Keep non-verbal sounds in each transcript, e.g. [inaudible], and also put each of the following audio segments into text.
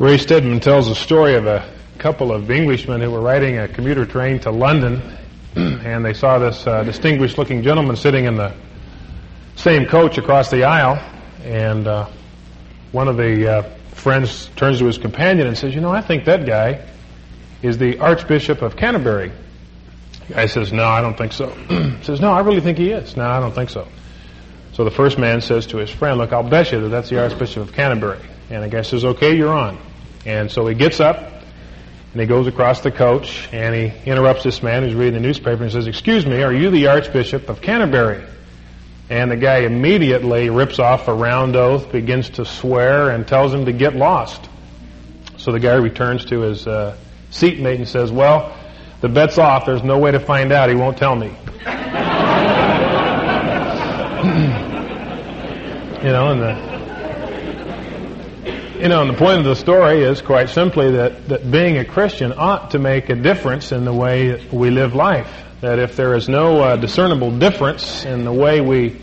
Ray Stedman tells a story of a couple of Englishmen who were riding a commuter train to London, [clears throat] and they saw this uh, distinguished looking gentleman sitting in the same coach across the aisle, and uh, one of the uh, friends turns to his companion and says, You know, I think that guy is the Archbishop of Canterbury. The guy says, No, I don't think so. [clears throat] says, No, I really think he is. No, I don't think so. So the first man says to his friend, Look, I'll bet you that that's the Archbishop of Canterbury. And the guy says, Okay, you're on. And so he gets up and he goes across the coach and he interrupts this man who's reading the newspaper and says, Excuse me, are you the Archbishop of Canterbury? And the guy immediately rips off a round oath, begins to swear, and tells him to get lost. So the guy returns to his uh, seatmate and says, Well, the bet's off. There's no way to find out. He won't tell me. [laughs] you know, and the you know, and the point of the story is quite simply that, that being a Christian ought to make a difference in the way we live life. That if there is no uh, discernible difference in the way we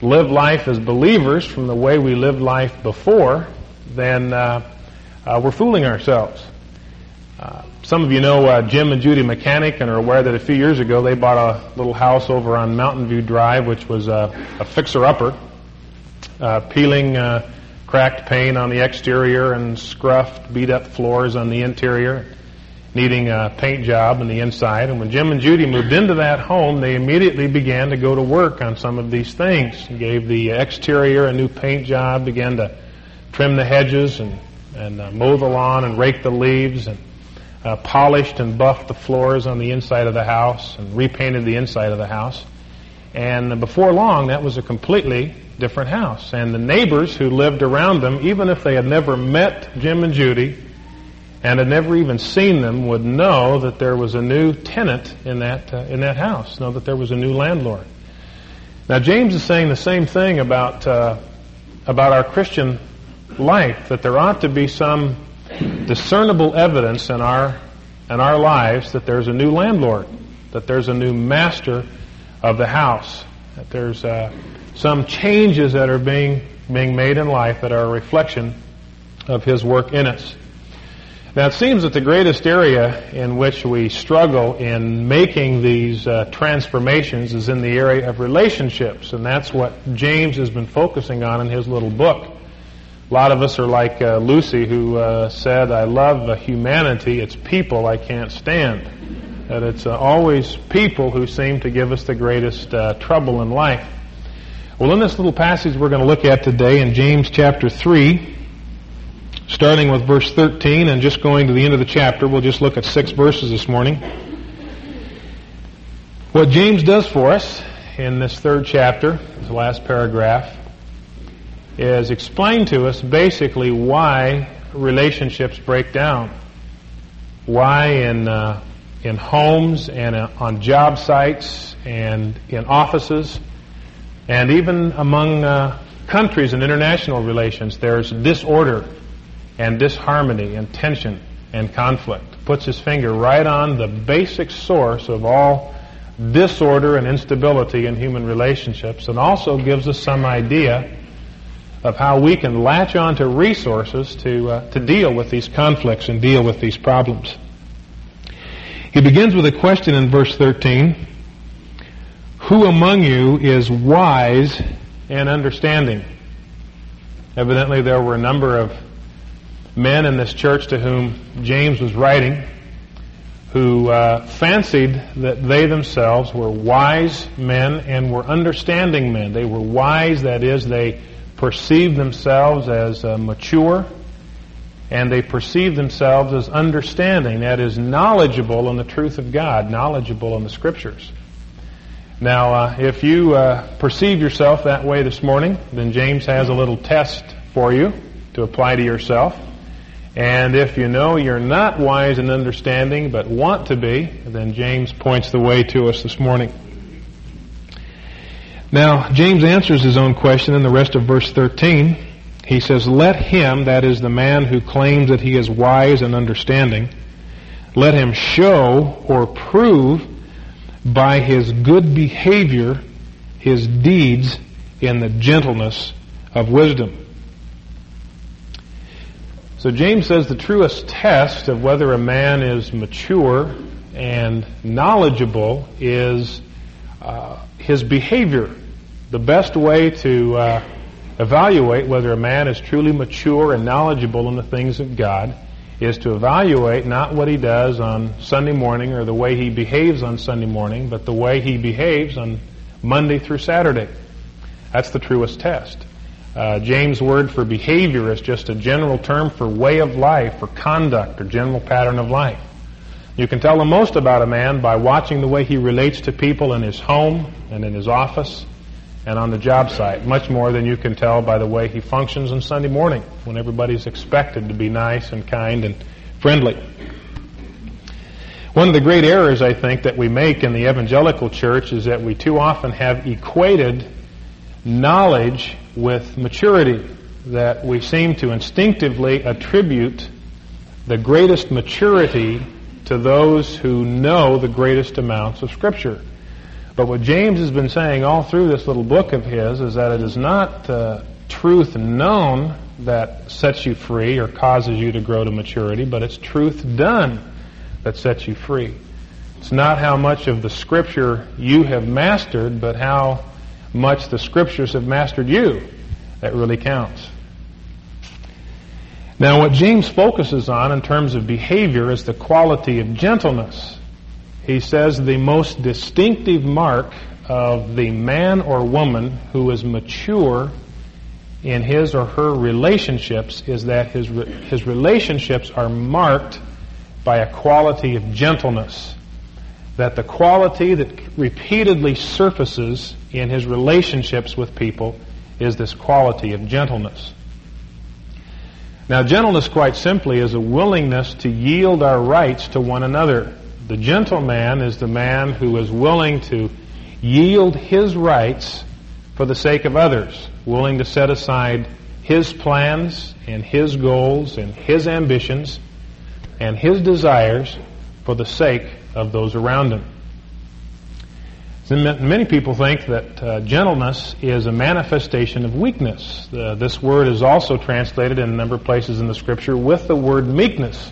live life as believers from the way we lived life before, then uh, uh, we're fooling ourselves. Uh, some of you know uh, Jim and Judy Mechanic and are aware that a few years ago they bought a little house over on Mountain View Drive, which was a fixer-upper, uh, peeling cracked paint on the exterior and scruffed, beat up floors on the interior, needing a paint job on the inside. And when Jim and Judy moved into that home, they immediately began to go to work on some of these things. Gave the exterior a new paint job, began to trim the hedges and, and uh, mow the lawn and rake the leaves and uh, polished and buffed the floors on the inside of the house and repainted the inside of the house. And before long, that was a completely different house. And the neighbors who lived around them, even if they had never met Jim and Judy and had never even seen them, would know that there was a new tenant in that, uh, in that house, know that there was a new landlord. Now, James is saying the same thing about, uh, about our Christian life, that there ought to be some discernible evidence in our, in our lives that there's a new landlord, that there's a new master of the house, that there's uh, some changes that are being, being made in life that are a reflection of His work in us. Now, it seems that the greatest area in which we struggle in making these uh, transformations is in the area of relationships, and that's what James has been focusing on in his little book. A lot of us are like uh, Lucy, who uh, said, I love humanity, it's people I can't stand. That it's uh, always people who seem to give us the greatest uh, trouble in life. Well, in this little passage we're going to look at today in James chapter 3, starting with verse 13 and just going to the end of the chapter, we'll just look at six verses this morning. What James does for us in this third chapter, the last paragraph, is explain to us basically why relationships break down. Why in, uh, in homes and uh, on job sites and in offices and even among uh, countries and international relations, there's disorder and disharmony and tension and conflict. Puts his finger right on the basic source of all disorder and instability in human relationships and also gives us some idea of how we can latch on to resources to, uh, to deal with these conflicts and deal with these problems. He begins with a question in verse 13. Who among you is wise and understanding? Evidently, there were a number of men in this church to whom James was writing who uh, fancied that they themselves were wise men and were understanding men. They were wise, that is, they perceived themselves as uh, mature and they perceived themselves as understanding, that is, knowledgeable in the truth of God, knowledgeable in the Scriptures. Now, uh, if you uh, perceive yourself that way this morning, then James has a little test for you to apply to yourself. And if you know you're not wise and understanding but want to be, then James points the way to us this morning. Now, James answers his own question in the rest of verse 13. He says, Let him, that is the man who claims that he is wise and understanding, let him show or prove by his good behavior, his deeds and the gentleness of wisdom. So James says the truest test of whether a man is mature and knowledgeable is uh, his behavior. The best way to uh, evaluate whether a man is truly mature and knowledgeable in the things of God is to evaluate not what he does on Sunday morning or the way he behaves on Sunday morning, but the way he behaves on Monday through Saturday. That's the truest test. Uh, James' word for behavior is just a general term for way of life or conduct or general pattern of life. You can tell the most about a man by watching the way he relates to people in his home and in his office and on the job site, much more than you can tell by the way he functions on Sunday morning when everybody's expected to be nice and kind and friendly. One of the great errors, I think, that we make in the evangelical church is that we too often have equated knowledge with maturity, that we seem to instinctively attribute the greatest maturity to those who know the greatest amounts of Scripture. But what James has been saying all through this little book of his is that it is not uh, truth known that sets you free or causes you to grow to maturity, but it's truth done that sets you free. It's not how much of the Scripture you have mastered, but how much the scriptures have mastered you. That really counts. Now, what James focuses on in terms of behavior is the quality of gentleness. He says the most distinctive mark of the man or woman who is mature in his or her relationships is that his, his relationships are marked by a quality of gentleness that the quality that repeatedly surfaces in his relationships with people is this quality of gentleness. Now, gentleness, quite simply, is a willingness to yield our rights to one another. The gentleman is the man who is willing to yield his rights for the sake of others, willing to set aside his plans and his goals and his ambitions and his desires for the sake of those around him. Many people think that uh, gentleness is a manifestation of weakness. Uh, this word is also translated in a number of places in the scripture with the word meekness,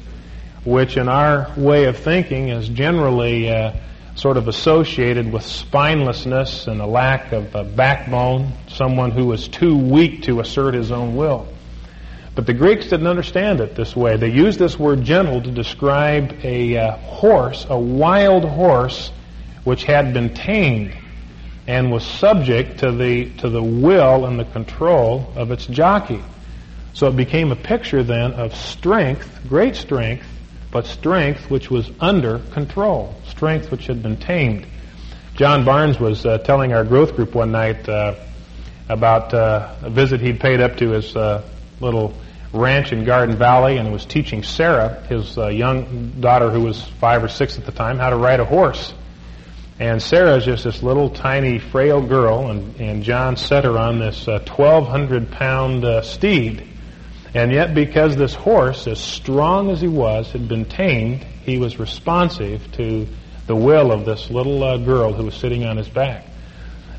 which in our way of thinking is generally uh, sort of associated with spinelessness and a lack of uh, backbone, someone who is too weak to assert his own will. But the Greeks didn't understand it this way. They used this word gentle to describe a uh, horse, a wild horse, which had been tamed and was subject to the, to the will and the control of its jockey. So it became a picture then of strength, great strength, but strength which was under control, strength which had been tamed. John Barnes was uh, telling our growth group one night uh, about uh, a visit he'd paid up to his uh, little ranch in Garden Valley and was teaching Sarah, his uh, young daughter who was five or six at the time, how to ride a horse. And Sarah is just this little tiny frail girl, and, and John set her on this uh, 1,200 pound uh, steed. And yet, because this horse, as strong as he was, had been tamed, he was responsive to the will of this little uh, girl who was sitting on his back.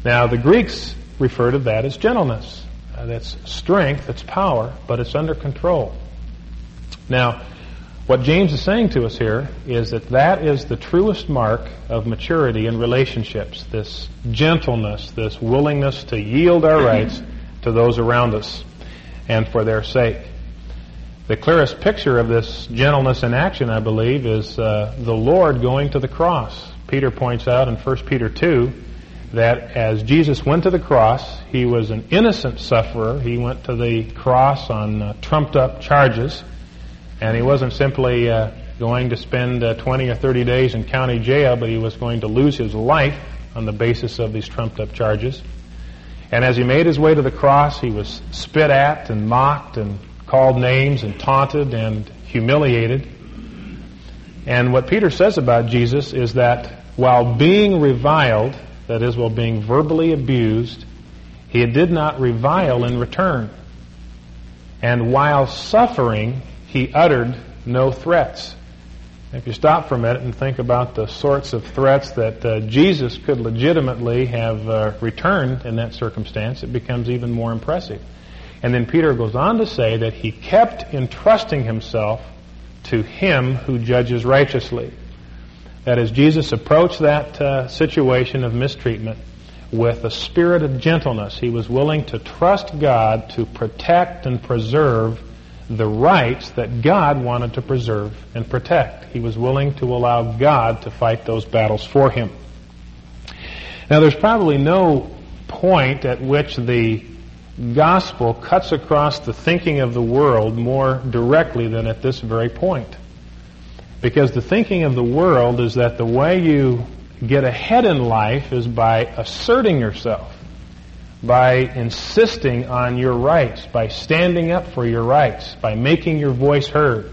Now, the Greeks refer to that as gentleness. Uh, that's strength, that's power, but it's under control. Now, what James is saying to us here is that that is the truest mark of maturity in relationships. This gentleness, this willingness to yield our rights [laughs] to those around us and for their sake. The clearest picture of this gentleness in action, I believe, is uh, the Lord going to the cross. Peter points out in 1 Peter 2 that as Jesus went to the cross, he was an innocent sufferer. He went to the cross on uh, trumped up charges, and he wasn't simply uh, going to spend uh, 20 or 30 days in county jail, but he was going to lose his life on the basis of these trumped up charges. And as he made his way to the cross, he was spit at and mocked and called names and taunted and humiliated. And what Peter says about Jesus is that while being reviled, that is, while being verbally abused, he did not revile in return. And while suffering, he uttered no threats. If you stop for a minute and think about the sorts of threats that uh, Jesus could legitimately have uh, returned in that circumstance, it becomes even more impressive. And then Peter goes on to say that he kept entrusting himself to him who judges righteously. That as Jesus approached that uh, situation of mistreatment with a spirit of gentleness, he was willing to trust God to protect and preserve the rights that God wanted to preserve and protect. He was willing to allow God to fight those battles for him. Now, there's probably no point at which the gospel cuts across the thinking of the world more directly than at this very point. Because the thinking of the world is that the way you get ahead in life is by asserting yourself, by insisting on your rights, by standing up for your rights, by making your voice heard.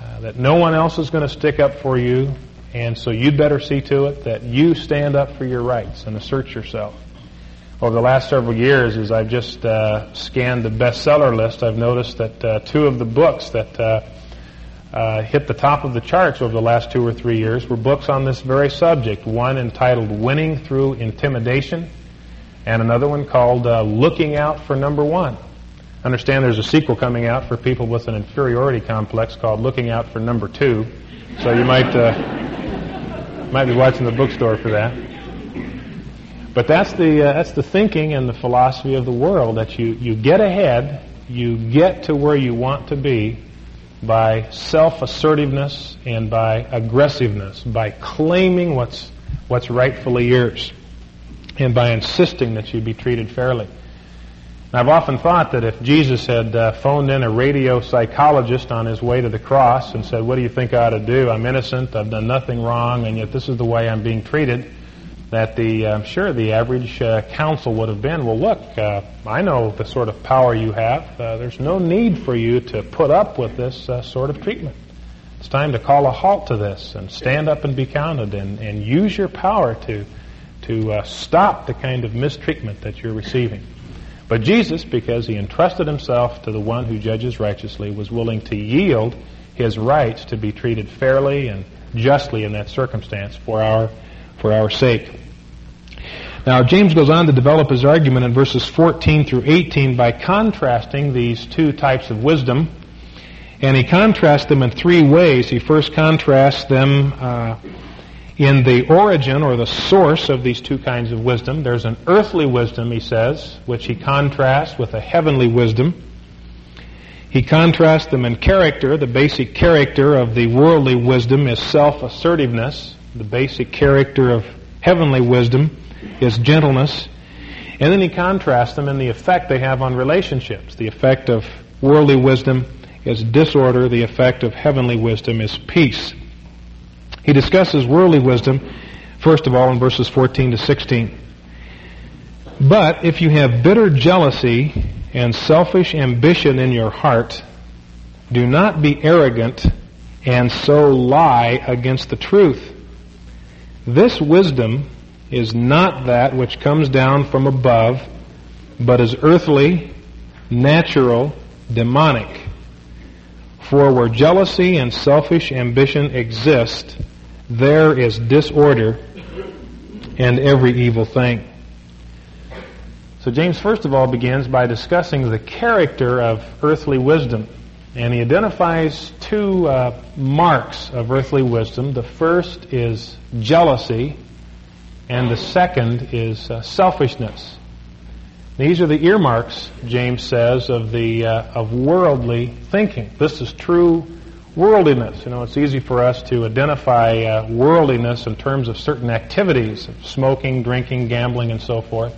Uh, that no one else is going to stick up for you, and so you'd better see to it that you stand up for your rights and assert yourself over the last several years, as I've just uh, scanned the bestseller list, I've noticed that uh, two of the books that uh, uh, hit the top of the charts over the last two or three years were books on this very subject. One entitled Winning Through Intimidation, and another one called uh, Looking Out for Number One. Understand there's a sequel coming out for people with an inferiority complex called Looking Out for Number Two, so you might uh, might be watching the bookstore for that. But that's the uh, that's the thinking and the philosophy of the world that you you get ahead, you get to where you want to be by self-assertiveness and by aggressiveness, by claiming what's what's rightfully yours, and by insisting that you be treated fairly. I've often thought that if Jesus had uh, phoned in a radio psychologist on his way to the cross and said, "What do you think I ought to do? I'm innocent. I've done nothing wrong, and yet this is the way I'm being treated." That the I'm sure the average uh, would have been, well, look, uh, I know the sort of power you have. Uh, there's no need for you to put up with this uh, sort of treatment. It's time to call a halt to this and stand up and be counted and, and use your power to to uh, stop the kind of mistreatment that you're receiving. But Jesus, because he entrusted himself to the one who judges righteously, was willing to yield his rights to be treated fairly and justly in that circumstance for our for our sake. Now, James goes on to develop his argument in verses 14 through 18 by contrasting these two types of wisdom. And he contrasts them in three ways. He first contrasts them uh, in the origin or the source of these two kinds of wisdom. There's an earthly wisdom, he says, which he contrasts with a heavenly wisdom. He contrasts them in character. The basic character of the worldly wisdom is self-assertiveness. The basic character of heavenly wisdom is gentleness. And then he contrasts them in the effect they have on relationships. The effect of worldly wisdom is disorder. The effect of heavenly wisdom is peace. He discusses worldly wisdom, first of all, in verses 14 to 16. But if you have bitter jealousy and selfish ambition in your heart, do not be arrogant and so lie against the truth. This wisdom is not that which comes down from above, but is earthly, natural, demonic. For where jealousy and selfish ambition exist, there is disorder and every evil thing. So James first of all begins by discussing the character of earthly wisdom. And he identifies two uh, marks of earthly wisdom. The first is jealousy, and the second is uh, selfishness. These are the earmarks, James says, of the uh, of worldly thinking. This is true worldliness. You know, it's easy for us to identify uh, worldliness in terms of certain activities, smoking, drinking, gambling, and so forth.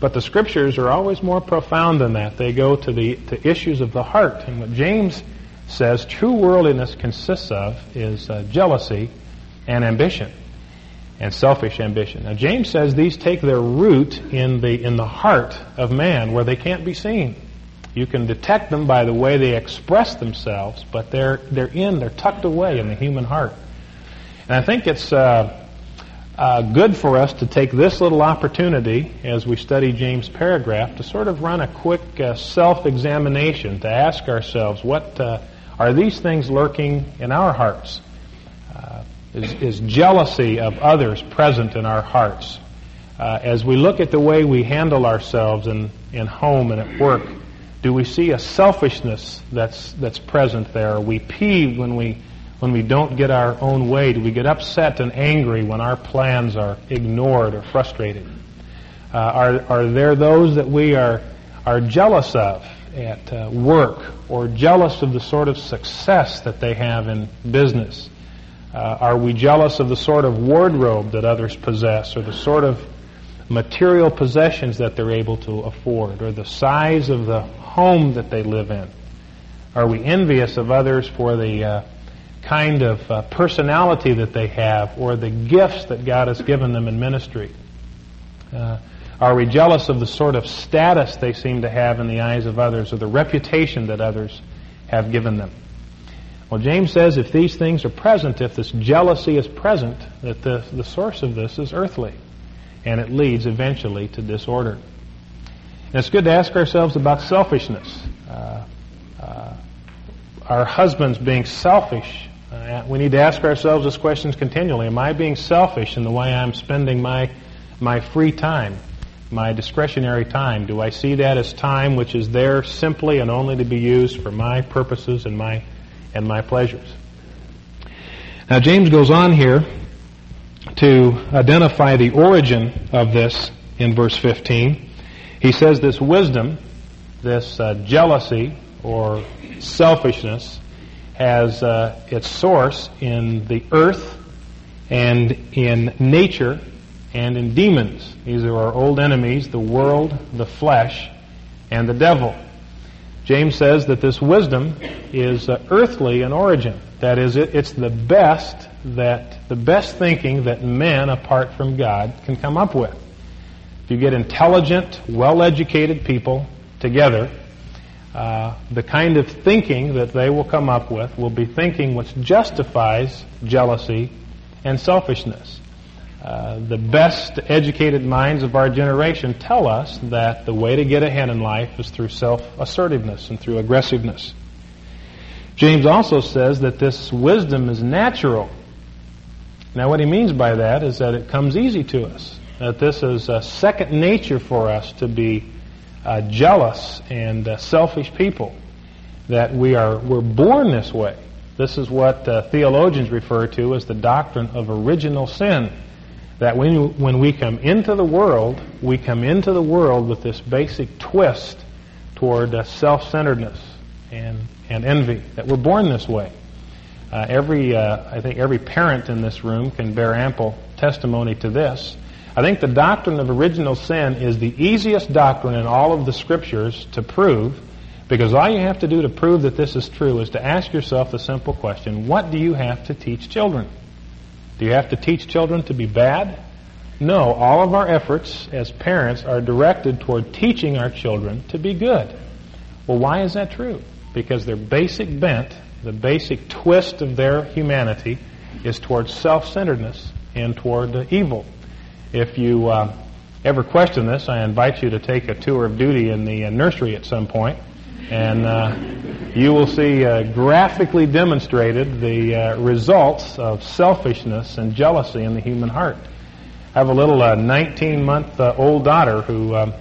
But the scriptures are always more profound than that. They go to the to issues of the heart. And what James says true worldliness consists of is uh, jealousy and ambition and selfish ambition. Now James says these take their root in the in the heart of man where they can't be seen. You can detect them by the way they express themselves, but they're they're in, they're tucked away in the human heart. And I think it's uh, uh, good for us to take this little opportunity as we study James' paragraph to sort of run a quick uh, self-examination to ask ourselves what uh, are these things lurking in our hearts? is, is jealousy of others present in our hearts. Uh, as we look at the way we handle ourselves in, in home and at work, Do we see a selfishness that's, that's present there? Are we peeved when we, when we don't get our own way? Do we get upset and angry when our plans are ignored or frustrated? Uh, are, are there those that we are, are jealous of at uh, work or jealous of the sort of success that they have in business? Uh, are we jealous of the sort of wardrobe that others possess or the sort of material possessions that they're able to afford or the size of the home that they live in? Are we envious of others for the uh, kind of uh, personality that they have or the gifts that God has given them in ministry? Uh, are we jealous of the sort of status they seem to have in the eyes of others or the reputation that others have given them? Well, James says if these things are present, if this jealousy is present, that the, the source of this is earthly. And it leads eventually to disorder. And it's good to ask ourselves about selfishness. Uh, uh, our husbands being selfish. Uh, we need to ask ourselves these questions continually. Am I being selfish in the way I'm spending my, my free time? my discretionary time? Do I see that as time which is there simply and only to be used for my purposes and my and my pleasures? Now James goes on here to identify the origin of this in verse 15. He says this wisdom, this uh, jealousy or selfishness has uh, its source in the earth and in nature and in demons. These are our old enemies, the world, the flesh, and the devil. James says that this wisdom is uh, earthly in origin. That is, it, it's the best that the best thinking that men, apart from God, can come up with. If you get intelligent, well-educated people together, uh, the kind of thinking that they will come up with will be thinking which justifies jealousy and selfishness. Uh, the best educated minds of our generation tell us that the way to get ahead in life is through self-assertiveness and through aggressiveness. James also says that this wisdom is natural. Now what he means by that is that it comes easy to us. That this is a second nature for us to be uh, jealous and uh, selfish people. That we are, we're born this way. This is what uh, theologians refer to as the doctrine of original sin that when, when we come into the world, we come into the world with this basic twist toward uh, self-centeredness and, and envy, that we're born this way. Uh, every, uh, I think every parent in this room can bear ample testimony to this. I think the doctrine of original sin is the easiest doctrine in all of the scriptures to prove because all you have to do to prove that this is true is to ask yourself the simple question, what do you have to teach children? Do you have to teach children to be bad? No, all of our efforts as parents are directed toward teaching our children to be good. Well, why is that true? Because their basic bent, the basic twist of their humanity, is toward self-centeredness and toward evil. If you uh, ever question this, I invite you to take a tour of duty in the uh, nursery at some point and uh, you will see uh, graphically demonstrated the uh, results of selfishness and jealousy in the human heart. I have a little 19-month uh, old daughter who um,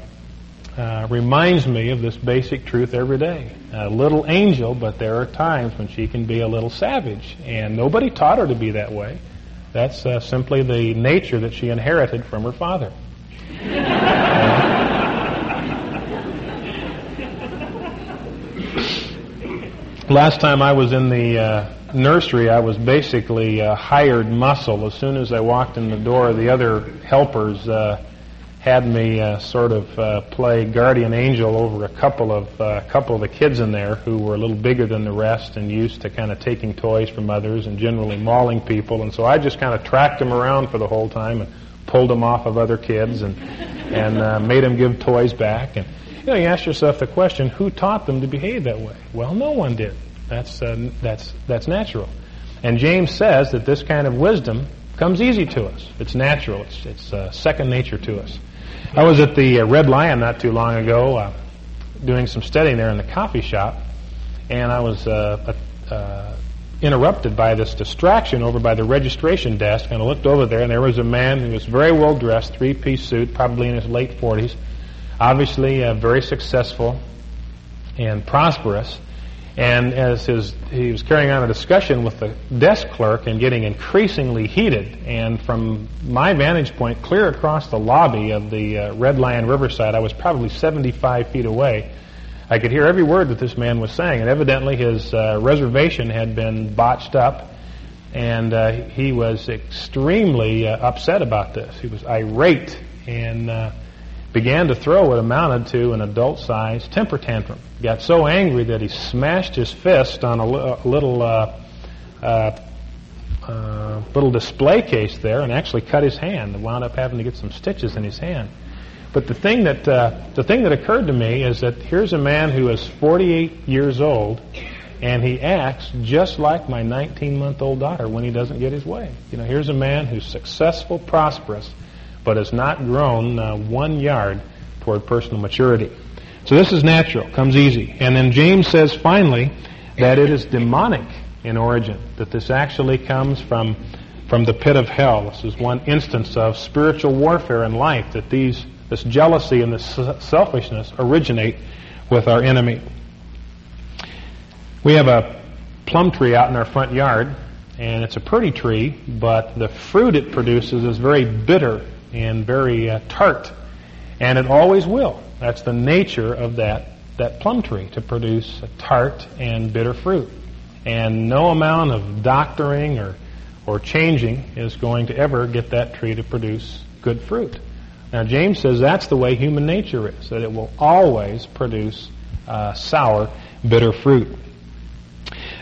reminds me of this basic truth every day. A little angel, but there are times when she can be a little savage, and nobody taught her to be that way. That's simply the nature that she inherited from her father. [laughs] Last time I was in the uh, nursery, I was basically a hired muscle. As soon as I walked in the door, the other helpers uh, had me uh, sort of uh, play guardian angel over a couple of uh, couple of the kids in there who were a little bigger than the rest and used to kind of taking toys from others and generally mauling people. And so I just kind of tracked them around for the whole time and pulled them off of other kids and and uh, made them give toys back and you know, you ask yourself the question, who taught them to behave that way? Well, no one did. That's, uh, that's, that's natural. And James says that this kind of wisdom comes easy to us. It's natural. It's, it's uh, second nature to us. I was at the uh, Red Lion not too long ago uh, doing some studying there in the coffee shop, and I was uh, interrupted by this distraction over by the registration desk, and I looked over there, and there was a man who was very well dressed, three-piece suit, probably in his late 40s, obviously uh, very successful, and prosperous. And as his, he was carrying on a discussion with the desk clerk and getting increasingly heated, and from my vantage point, clear across the lobby of the uh, Red Lion Riverside, I was probably 75 feet away. I could hear every word that this man was saying, and evidently his uh, reservation had been botched up, and uh, he was extremely uh, upset about this. He was irate and uh, began to throw what amounted to an adult-sized temper tantrum. Got so angry that he smashed his fist on a, li- little uh, uh, uh, little display case there, and actually cut his hand. And wound up having to get some stitches in his hand. But the thing that uh, the thing that occurred to me is that here's a man who is 48 years old, and he acts just like my 19-month-old daughter when he doesn't get his way. You know, here's a man who's successful, prosperous, but has not grown uh, one yard toward personal maturity. So this is natural, comes easy. And then James says finally that it is demonic in origin, that this actually comes from, from the pit of hell. This is one instance of spiritual warfare in life, that these, this jealousy and this selfishness originate with our enemy. We have a plum tree out in our front yard, and it's a pretty tree, but the fruit it produces is very bitter and very uh, tart, and it always will. That's the nature of that that plum tree to produce a tart and bitter fruit, and no amount of doctoring or or changing is going to ever get that tree to produce good fruit. Now James says that's the way human nature is; that it will always produce uh, sour, bitter fruit.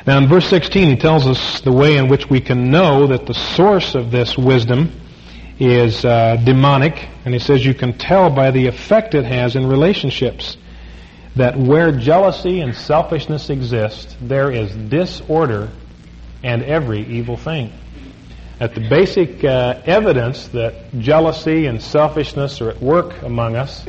Now in verse 16 he tells us the way in which we can know that the source of this wisdom is uh, demonic, and he says you can tell by the effect it has in relationships that where jealousy and selfishness exist, there is disorder and every evil thing. That the basic uh, evidence that jealousy and selfishness are at work among us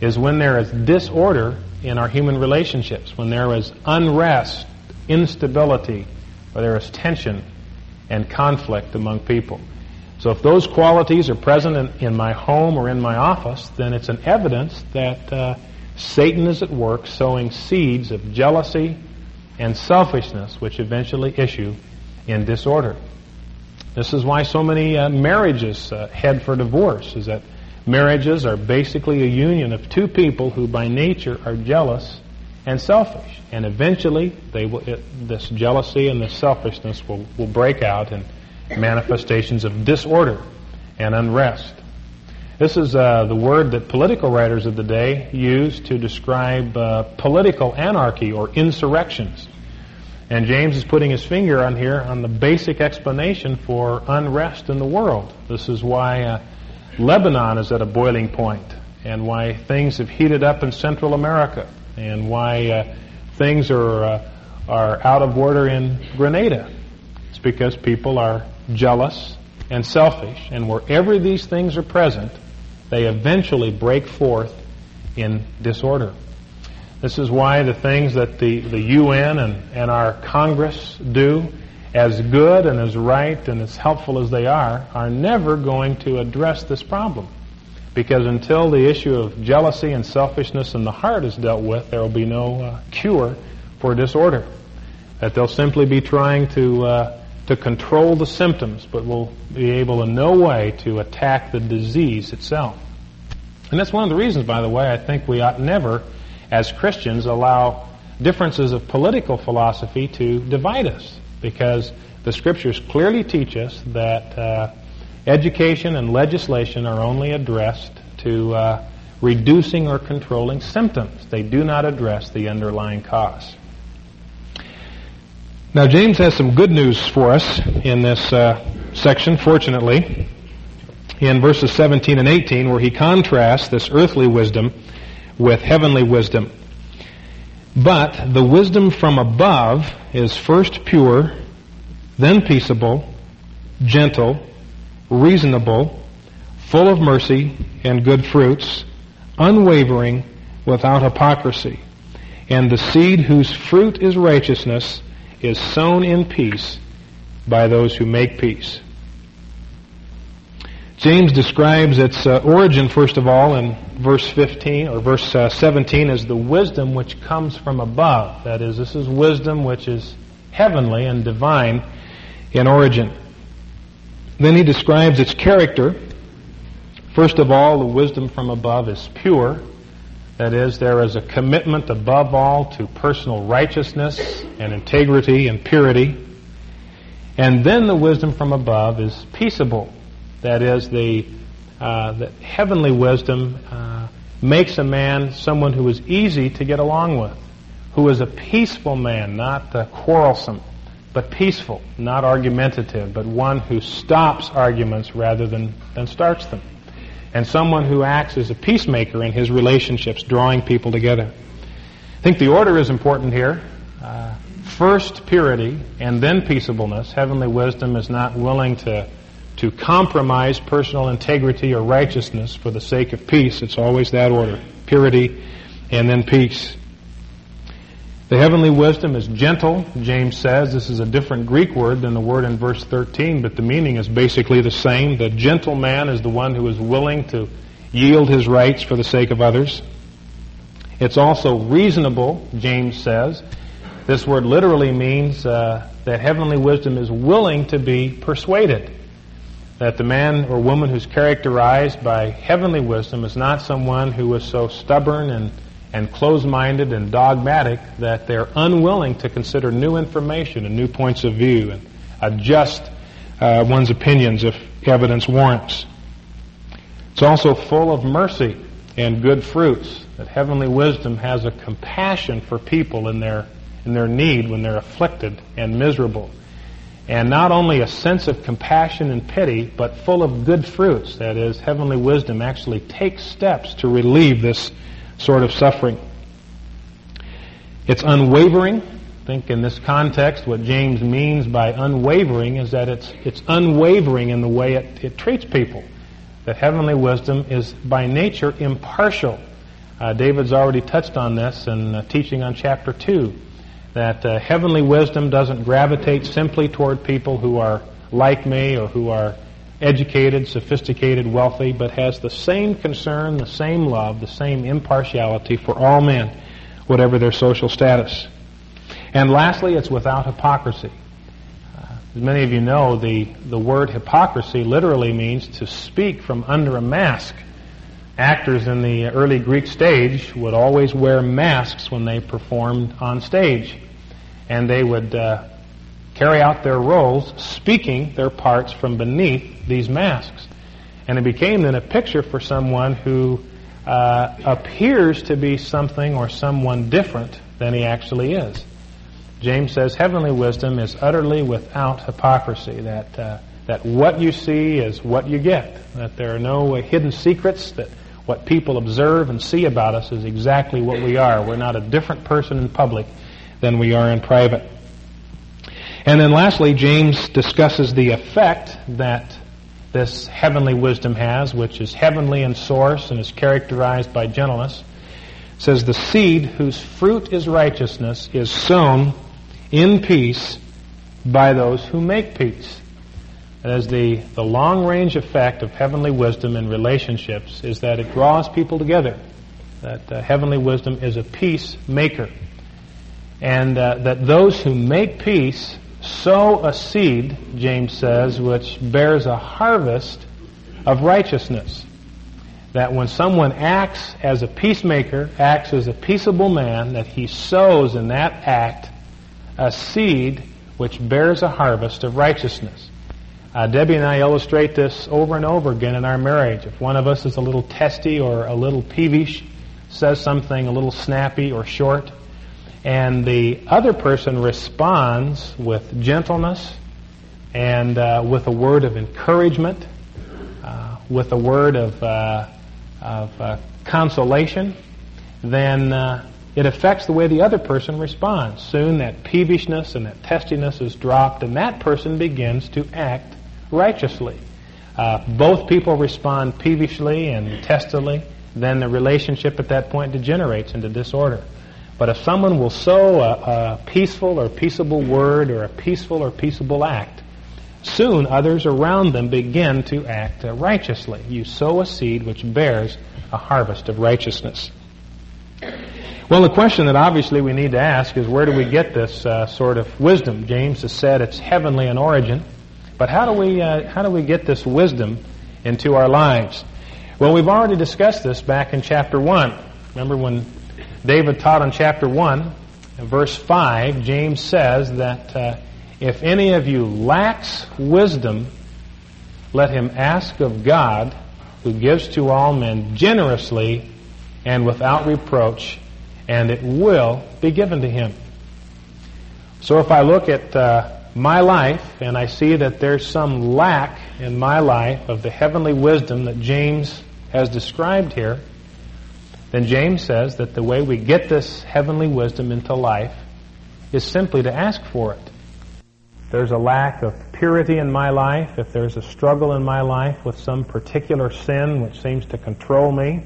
is when there is disorder in our human relationships, when there is unrest, instability, or there is tension and conflict among people. So if those qualities are present in, in, my home or in my office, then it's an evidence that uh, Satan is at work sowing seeds of jealousy and selfishness, which eventually issue in disorder. This is why so many uh, marriages uh, head for divorce, is that marriages are basically a union of two people who by nature are jealous and selfish. And eventually, they will, it, this jealousy and this selfishness will, will break out and manifestations of disorder and unrest. This is uh, the word that political writers of the day use to describe uh, political anarchy or insurrections. And James is putting his finger on here on the basic explanation for unrest in the world. This is why uh, Lebanon is at a boiling point, and why things have heated up in Central America, and why uh, things are uh, are out of order in Grenada. It's because people are jealous, and selfish. And wherever these things are present, they eventually break forth in disorder. This is why the things that the, the UN and, and our Congress do, as good and as right and as helpful as they are, are never going to address this problem. Because until the issue of jealousy and selfishness in the heart is dealt with, there will be no uh, cure for disorder. That they'll simply be trying to uh, to control the symptoms, but will be able in no way to attack the disease itself. And that's one of the reasons, by the way, I think we ought never, as Christians, allow differences of political philosophy to divide us, because the Scriptures clearly teach us that uh, education and legislation are only addressed to uh, reducing or controlling symptoms. They do not address the underlying cause. Now, James has some good news for us in this uh, section, fortunately, in verses 17 and 18, where he contrasts this earthly wisdom with heavenly wisdom. But the wisdom from above is first pure, then peaceable, gentle, reasonable, full of mercy and good fruits, unwavering, without hypocrisy. And the seed whose fruit is righteousness is sown in peace by those who make peace. James describes its uh, origin, first of all, in verse 15 or verse uh, 17 as the wisdom which comes from above. That is, this is wisdom which is heavenly and divine in origin. Then he describes its character. First of all, the wisdom from above is pure. That is, there is a commitment above all to personal righteousness and integrity and purity. And then the wisdom from above is peaceable. That is, the, uh, the heavenly wisdom uh, makes a man someone who is easy to get along with, who is a peaceful man, not uh, quarrelsome, but peaceful, not argumentative, but one who stops arguments rather than, than starts them. And someone who acts as a peacemaker in his relationships, drawing people together. I think the order is important here. Uh, first purity and then peaceableness. Heavenly wisdom is not willing to to compromise personal integrity or righteousness for the sake of peace. It's always that order. Purity and then peace. The heavenly wisdom is gentle, James says. This is a different Greek word than the word in verse 13, but the meaning is basically the same. The gentle man is the one who is willing to yield his rights for the sake of others. It's also reasonable, James says. This word literally means uh, that heavenly wisdom is willing to be persuaded that the man or woman who's characterized by heavenly wisdom is not someone who is so stubborn and, and closed-minded and dogmatic that they're unwilling to consider new information and new points of view and adjust uh, one's opinions if evidence warrants. It's also full of mercy and good fruits. That heavenly wisdom has a compassion for people in their in their need when they're afflicted and miserable and not only a sense of compassion and pity, but full of good fruits. That is, heavenly wisdom actually takes steps to relieve this sort of suffering. It's unwavering. I think in this context, what James means by unwavering is that it's, it's unwavering in the way it, it treats people. That heavenly wisdom is by nature impartial. Uh, David's already touched on this in uh, teaching on chapter 2 that uh, heavenly wisdom doesn't gravitate simply toward people who are like me or who are educated, sophisticated, wealthy, but has the same concern, the same love, the same impartiality for all men, whatever their social status. And lastly, it's without hypocrisy. Uh, as many of you know, the, the word hypocrisy literally means to speak from under a mask. Actors in the early Greek stage would always wear masks when they performed on stage and they would uh, carry out their roles speaking their parts from beneath these masks. And it became then a picture for someone who uh, appears to be something or someone different than he actually is. James says heavenly wisdom is utterly without hypocrisy, that, uh, that what you see is what you get, that there are no uh, hidden secrets, that what people observe and see about us is exactly what we are. We're not a different person in public than we are in private. And then lastly, James discusses the effect that this heavenly wisdom has, which is heavenly in source and is characterized by gentleness. It says, The seed whose fruit is righteousness is sown in peace by those who make peace. As the, the long range effect of heavenly wisdom in relationships is that it draws people together. That uh, heavenly wisdom is a peacemaker and uh, that those who make peace sow a seed, James says, which bears a harvest of righteousness. That when someone acts as a peacemaker, acts as a peaceable man, that he sows in that act a seed which bears a harvest of righteousness. Uh, Debbie and I illustrate this over and over again in our marriage. If one of us is a little testy or a little peevish, says something a little snappy or short, and the other person responds with gentleness and uh, with a word of encouragement, uh, with a word of, uh, of uh, consolation, then uh, it affects the way the other person responds. Soon that peevishness and that testiness is dropped, and that person begins to act righteously. Uh, both people respond peevishly and testily, then the relationship at that point degenerates into disorder. But if someone will sow a, a peaceful or peaceable word or a peaceful or peaceable act, soon others around them begin to act righteously. You sow a seed which bears a harvest of righteousness. Well, the question that obviously we need to ask is where do we get this uh, sort of wisdom? James has said it's heavenly in origin, but how do we uh, how do we get this wisdom into our lives? Well, we've already discussed this back in chapter one. Remember when David taught in chapter one, verse five, James says that uh, if any of you lacks wisdom, let him ask of God, who gives to all men generously and without reproach and it will be given to him. So if I look at uh, my life and I see that there's some lack in my life of the heavenly wisdom that James has described here, then James says that the way we get this heavenly wisdom into life is simply to ask for it. If there's a lack of purity in my life, if there's a struggle in my life with some particular sin which seems to control me,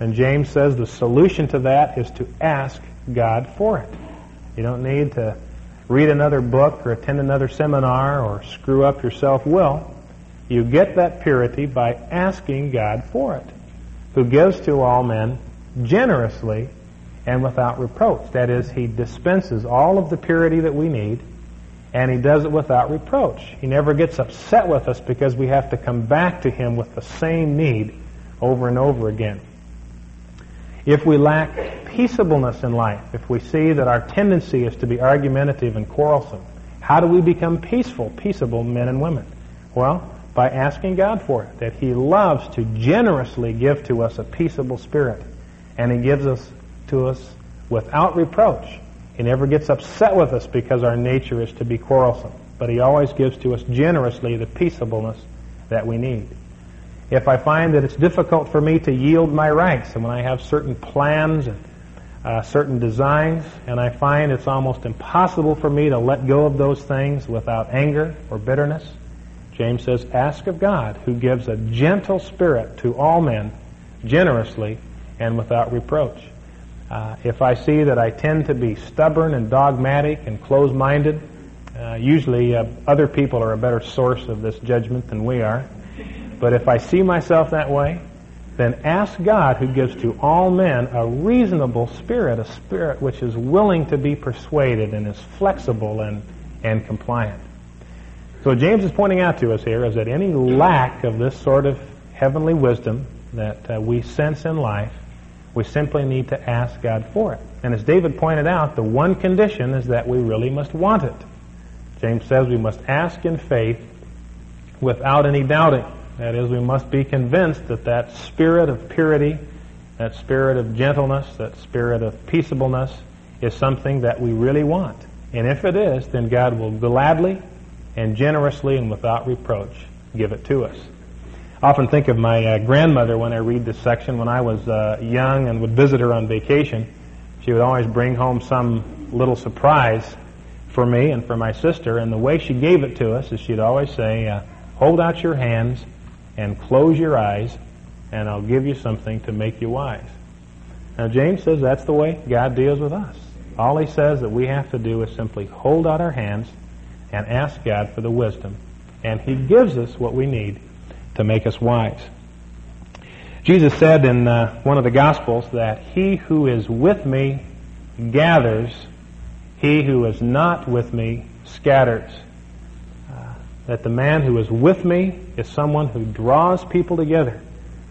and James says the solution to that is to ask God for it. You don't need to read another book or attend another seminar or screw up your self-will. You get that purity by asking God for it, who gives to all men generously and without reproach. That is, He dispenses all of the purity that we need, and He does it without reproach. He never gets upset with us because we have to come back to Him with the same need over and over again. If we lack peaceableness in life, if we see that our tendency is to be argumentative and quarrelsome, how do we become peaceful, peaceable men and women? Well, by asking God for it, that He loves to generously give to us a peaceable spirit. And He gives us to us without reproach. He never gets upset with us because our nature is to be quarrelsome. But He always gives to us generously the peaceableness that we need if I find that it's difficult for me to yield my rights, and when I have certain plans and uh, certain designs, and I find it's almost impossible for me to let go of those things without anger or bitterness, James says, ask of God, who gives a gentle spirit to all men, generously and without reproach. Uh, if I see that I tend to be stubborn and dogmatic and close minded, uh, usually uh, other people are a better source of this judgment than we are. But if I see myself that way, then ask God who gives to all men a reasonable spirit, a spirit which is willing to be persuaded and is flexible and, and compliant. So James is pointing out to us here is that any lack of this sort of heavenly wisdom that uh, we sense in life, we simply need to ask God for it. And as David pointed out, the one condition is that we really must want it. James says we must ask in faith without any doubting. That is, we must be convinced that that spirit of purity, that spirit of gentleness, that spirit of peaceableness is something that we really want. And if it is, then God will gladly and generously and without reproach give it to us. I often think of my uh, grandmother when I read this section. When I was uh, young and would visit her on vacation, she would always bring home some little surprise for me and for my sister. And the way she gave it to us is she'd always say, uh, hold out your hands and close your eyes, and I'll give you something to make you wise. Now, James says that's the way God deals with us. All he says that we have to do is simply hold out our hands and ask God for the wisdom, and he gives us what we need to make us wise. Jesus said in uh, one of the Gospels that he who is with me gathers, he who is not with me scatters that the man who is with me is someone who draws people together,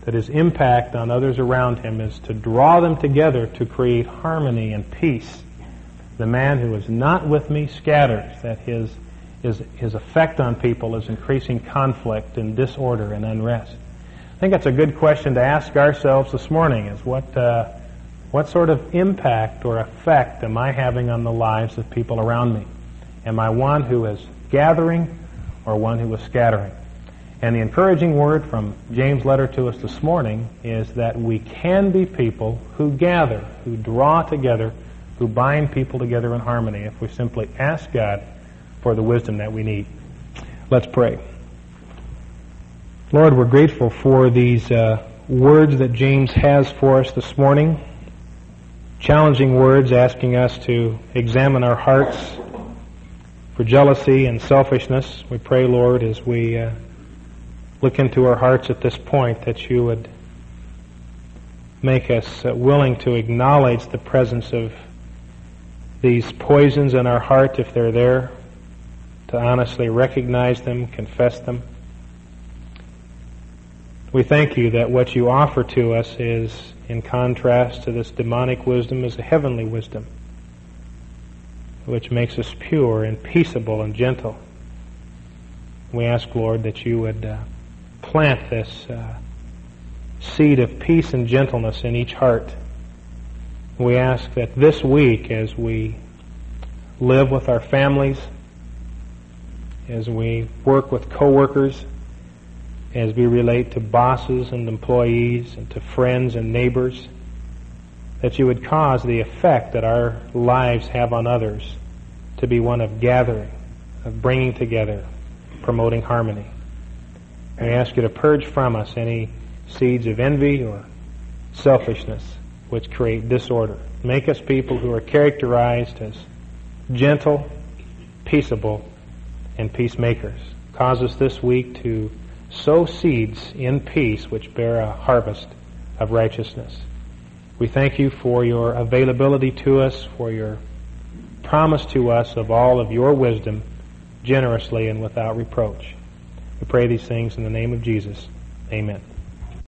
that his impact on others around him is to draw them together to create harmony and peace. The man who is not with me scatters, that his, his, his effect on people is increasing conflict and disorder and unrest. I think that's a good question to ask ourselves this morning is what, uh, what sort of impact or effect am I having on the lives of people around me? Am I one who is gathering or one who is scattering. And the encouraging word from James' letter to us this morning is that we can be people who gather, who draw together, who bind people together in harmony if we simply ask God for the wisdom that we need. Let's pray. Lord, we're grateful for these uh, words that James has for us this morning. Challenging words asking us to examine our hearts for jealousy and selfishness. We pray, Lord, as we uh, look into our hearts at this point, that you would make us uh, willing to acknowledge the presence of these poisons in our heart if they're there, to honestly recognize them, confess them. We thank you that what you offer to us is, in contrast to this demonic wisdom, is a heavenly wisdom, which makes us pure and peaceable and gentle. We ask, Lord, that you would uh, plant this uh, seed of peace and gentleness in each heart. We ask that this week, as we live with our families, as we work with coworkers, as we relate to bosses and employees and to friends and neighbors, that you would cause the effect that our lives have on others to be one of gathering, of bringing together, promoting harmony. We ask you to purge from us any seeds of envy or selfishness which create disorder. Make us people who are characterized as gentle, peaceable, and peacemakers. Cause us this week to sow seeds in peace which bear a harvest of righteousness. We thank you for your availability to us, for your promise to us of all of your wisdom generously and without reproach. We pray these things in the name of Jesus. Amen.